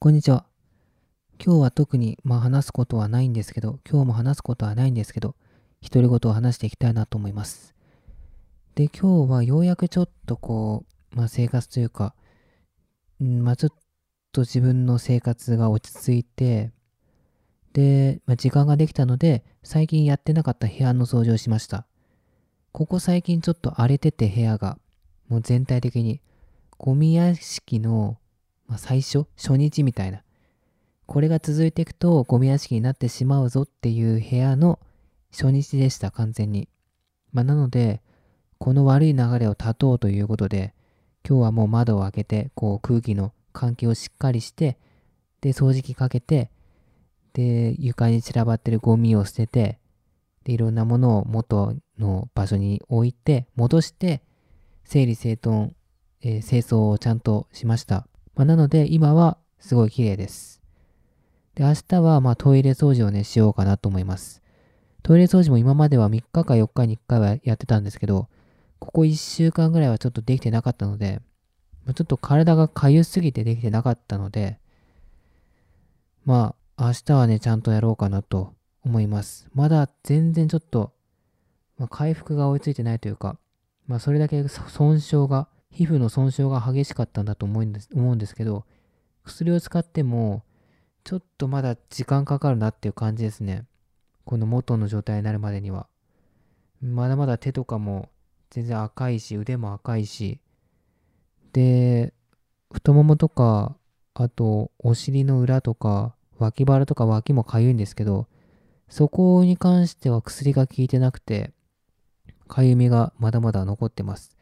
こんにちは。今日は特に、まあ、話すことはないんですけど、今日も話すことはないんですけど、独り言を話していきたいなと思います。で、今日はようやくちょっとこう、まあ、生活というか、んまあ、ちょっと自分の生活が落ち着いて、で、まあ、時間ができたので、最近やってなかった部屋の掃除をしました。ここ最近ちょっと荒れてて部屋が、もう全体的に、ゴミ屋敷のまあ、最初、初日みたいな。これが続いていくとゴミ屋敷になってしまうぞっていう部屋の初日でした、完全に。まあ、なので、この悪い流れを断とうということで、今日はもう窓を開けて、こう空気の換気をしっかりして、で、掃除機かけて、で、床に散らばってるゴミを捨てて、で、いろんなものを元の場所に置いて、戻して、整理整頓、えー、清掃をちゃんとしました。まあ、なので、今はすごい綺麗です。で、明日はまトイレ掃除をね、しようかなと思います。トイレ掃除も今までは3日か4日に1回はやってたんですけど、ここ1週間ぐらいはちょっとできてなかったので、ちょっと体が痒すぎてできてなかったので、まあ、明日はね、ちゃんとやろうかなと思います。まだ全然ちょっと、まあ、回復が追いついてないというか、まあ、それだけ損傷が皮膚の損傷が激しかったんだと思うんです思うんですけど、薬を使っても、ちょっとまだ時間かかるなっていう感じですね。この元の状態になるまでには。まだまだ手とかも全然赤いし、腕も赤いし、で、太ももとか、あとお尻の裏とか、脇腹とか脇もかゆいんですけど、そこに関しては薬が効いてなくて、かゆみがまだまだ残ってます。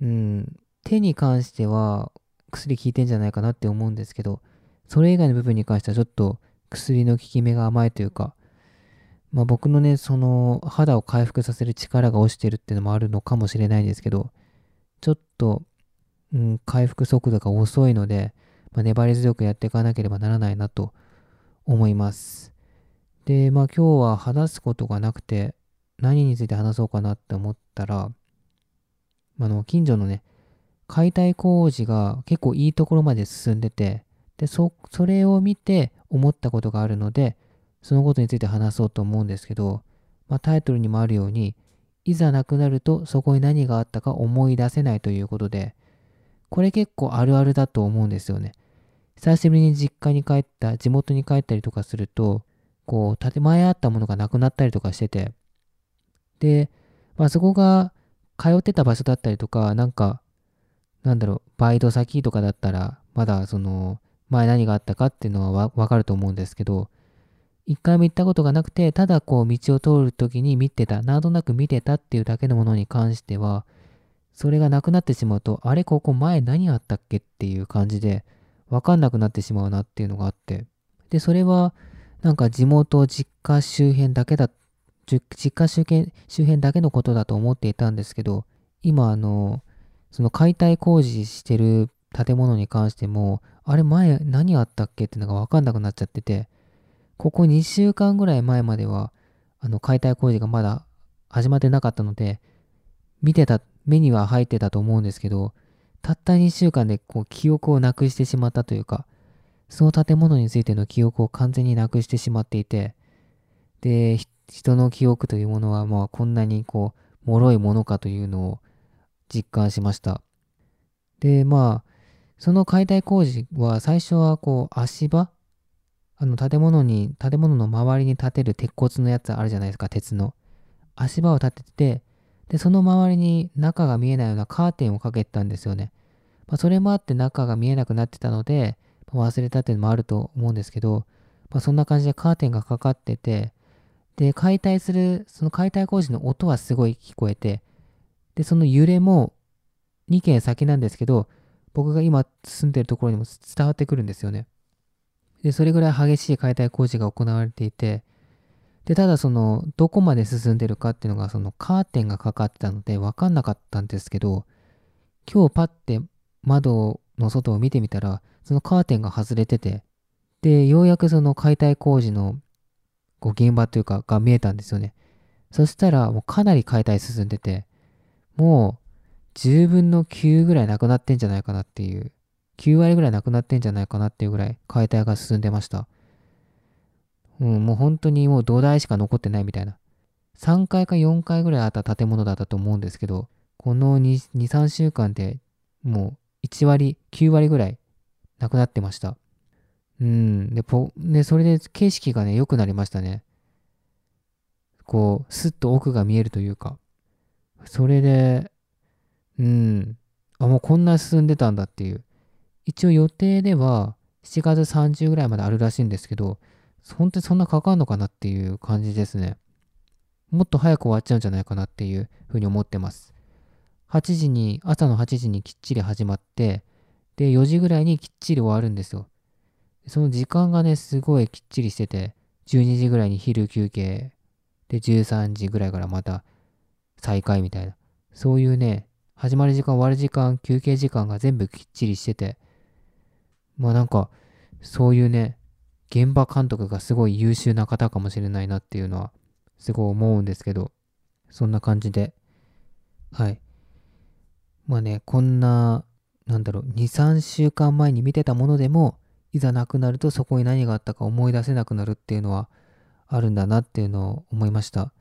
うん、手に関しては薬効いてんじゃないかなって思うんですけど、それ以外の部分に関してはちょっと薬の効き目が甘いというか、まあ僕のね、その肌を回復させる力が落ちてるっていうのもあるのかもしれないんですけど、ちょっと、うん、回復速度が遅いので、まあ、粘り強くやっていかなければならないなと思います。で、まあ今日は話すことがなくて、何について話そうかなって思ったら、あの、近所のね、解体工事が結構いいところまで進んでて、で、そ、それを見て思ったことがあるので、そのことについて話そうと思うんですけど、まあ、タイトルにもあるように、いざ亡くなるとそこに何があったか思い出せないということで、これ結構あるあるだと思うんですよね。久しぶりに実家に帰った、地元に帰ったりとかすると、こう、建前あったものがなくなったりとかしてて、で、まあそこが通ってた場所だったりとか、なんか、なんだろう、バイト先とかだったら、まだその、前何があったかっていうのはわかると思うんですけど、一回も行ったことがなくて、ただこう道を通るときに見てた、なんとなく見てたっていうだけのものに関しては、それがなくなってしまうと、あれここ前何あったっけっていう感じで、わかんなくなってしまうなっていうのがあって。で、それは、なんか地元、実家周辺だけだった実家周辺周辺だけのことだと思っていたんですけど、今、あの、その解体工事してる建物に関しても、あれ前何あったっけっていうのがわかんなくなっちゃってて、ここ2週間ぐらい前までは、あの解体工事がまだ始まってなかったので、見てた、目には入ってたと思うんですけど、たった2週間でこう記憶をなくしてしまったというか、その建物についての記憶を完全になくしてしまっていて、で、人の記憶というものは、まあ、こんなにこう、脆いものかというのを実感しました。で、まあ、その解体工事は最初はこう、足場？あの、建物に、建物の周りに立てる鉄骨のやつあるじゃないですか、鉄の。足場を立てて、で、その周りに中が見えないようなカーテンをかけたんですよね。まあ、それもあって中が見えなくなってたので、忘れたっていうのもあると思うんですけど、まあ、そんな感じでカーテンがかかってて、で、解体する、その解体工事の音はすごい聞こえて、で、その揺れも2軒先なんですけど、僕が今住んでるところにも伝わってくるんですよね。で、それぐらい激しい解体工事が行われていて、で、ただその、どこまで進んでるかっていうのが、そのカーテンがかかってたので分かんなかったんですけど、今日パッて窓の外を見てみたら、そのカーテンが外れてて、で、ようやくその解体工事のこう現場というかが見えたんですよね。そしたらもうかなり解体進んでて、もう10分の9ぐらいなくなってんじゃないかなっていう9割ぐらいなくなってんじゃないかなっていうぐらい解体が進んでました。うん、もう本当にもう土台しか残ってないみたいな。3階か4階ぐらいあった建物だったと思うんですけど、この2、2 3週間でもう1割、9割ぐらいなくなってました。うん。で、ぽ、ね、それで景色がね、良くなりましたね。こう、スッと奥が見えるというか。それで、うん。あ、もうこんな進んでたんだっていう。一応予定では7月30ぐらいまであるらしいんですけど、本当にそんなかかんのかなっていう感じですね。もっと早く終わっちゃうんじゃないかなっていうふうに思ってます。8時に、朝の8時にきっちり始まって、で、4時ぐらいにきっちり終わるんですよ。その時間がね、すごいきっちりしてて、12時ぐらいに昼休憩、で、13時ぐらいからまた再開みたいな。そういうね、始まる時間、終わる時間、休憩時間が全部きっちりしてて、まあなんか、そういうね、現場監督がすごい優秀な方かもしれないなっていうのは、すごい思うんですけど、そんな感じで、はい。まあね、こんな、なんだろう、2、3週間前に見てたものでも、いざなくなるとそこに何があったか思い出せなくなるっていうのはあるんだなっていうのを思いました。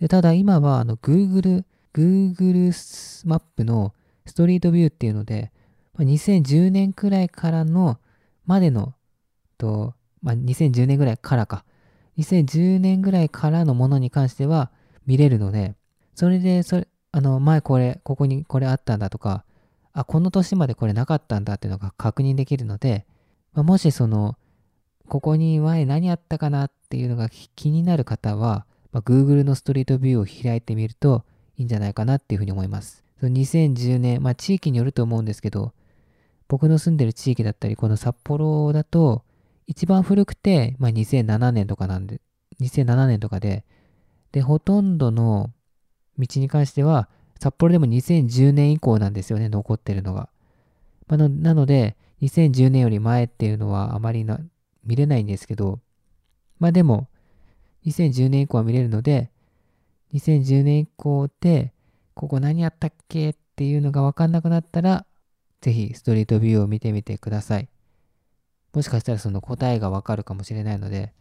でただ今はあの Google、Google マップのストリートビューっていうので、2010年くらいからのまでのと、まあ、2010年ぐらいからか。2010年ぐらいからのものに関しては見れるので、それで、それ、あの、前これ、ここにこれあったんだとか、あ、この年までこれなかったんだっていうのが確認できるので、まあ、もしその、ここに前何あったかなっていうのが気になる方は、まあ、Google のストリートビューを開いてみるといいんじゃないかなっていうふうに思います。その2010年、まあ地域によると思うんですけど、僕の住んでる地域だったり、この札幌だと、一番古くて、まあ、2007年とかなんで、2007年とかで、で、ほとんどの道に関しては、札幌でも2010年以降なんですよね、残ってるのが。まあのなので、2010年より前っていうのはあまりな見れないんですけど、まあでも、2010年以降は見れるので、2010年以降で、ここ何やったっけっていうのがわかんなくなったら、ぜひストリートビューを見てみてください。もしかしたらその答えがわかるかもしれないので、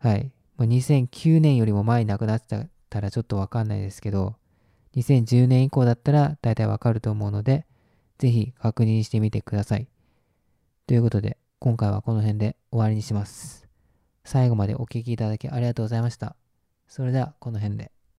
はいま。2009年よりも前に亡くなってたらちょっとわかんないですけど、2010年以降だったら大体わかると思うので、ぜひ確認してみてください。ということで、今回はこの辺で終わりにします。最後までお聴きいただきありがとうございました。それではこの辺で。